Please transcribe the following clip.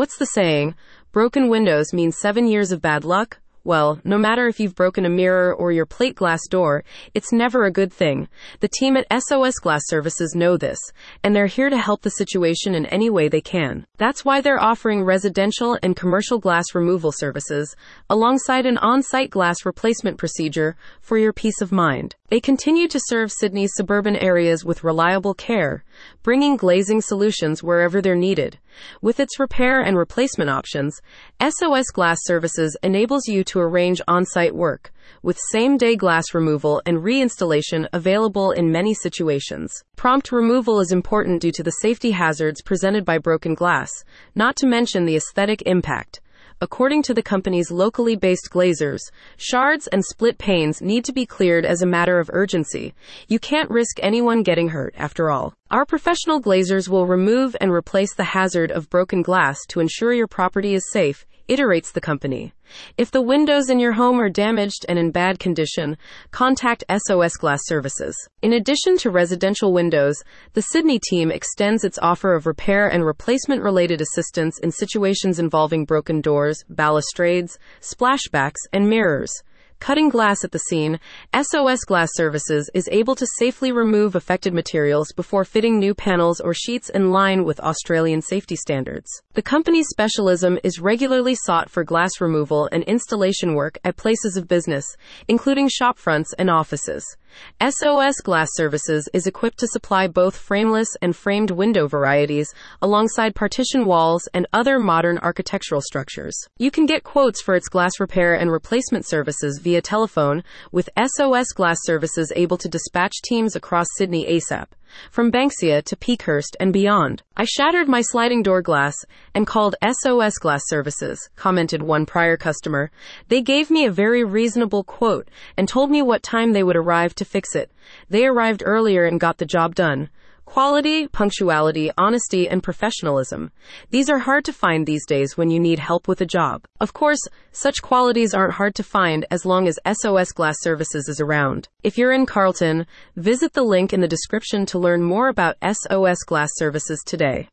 What's the saying? Broken windows mean seven years of bad luck? Well, no matter if you've broken a mirror or your plate glass door, it's never a good thing. The team at SOS Glass Services know this, and they're here to help the situation in any way they can. That's why they're offering residential and commercial glass removal services, alongside an on site glass replacement procedure for your peace of mind. They continue to serve Sydney's suburban areas with reliable care, bringing glazing solutions wherever they're needed. With its repair and replacement options, SOS Glass Services enables you to arrange on site work, with same day glass removal and reinstallation available in many situations. Prompt removal is important due to the safety hazards presented by broken glass, not to mention the aesthetic impact. According to the company's locally based glaziers, shards and split panes need to be cleared as a matter of urgency. You can't risk anyone getting hurt, after all. Our professional glaziers will remove and replace the hazard of broken glass to ensure your property is safe, iterates the company. If the windows in your home are damaged and in bad condition, contact SOS Glass Services. In addition to residential windows, the Sydney team extends its offer of repair and replacement related assistance in situations involving broken doors, balustrades, splashbacks, and mirrors. Cutting glass at the scene, SOS Glass Services is able to safely remove affected materials before fitting new panels or sheets in line with Australian safety standards. The company's specialism is regularly sought for glass removal and installation work at places of business, including shopfronts and offices. SOS Glass Services is equipped to supply both frameless and framed window varieties, alongside partition walls and other modern architectural structures. You can get quotes for its glass repair and replacement services via telephone, with SOS Glass Services able to dispatch teams across Sydney ASAP from Banksia to Peakhurst and beyond. I shattered my sliding door glass and called SOS Glass Services, commented one prior customer. They gave me a very reasonable quote and told me what time they would arrive to fix it. They arrived earlier and got the job done. Quality, punctuality, honesty, and professionalism. These are hard to find these days when you need help with a job. Of course, such qualities aren't hard to find as long as SOS Glass Services is around. If you're in Carlton, visit the link in the description to learn more about SOS Glass Services today.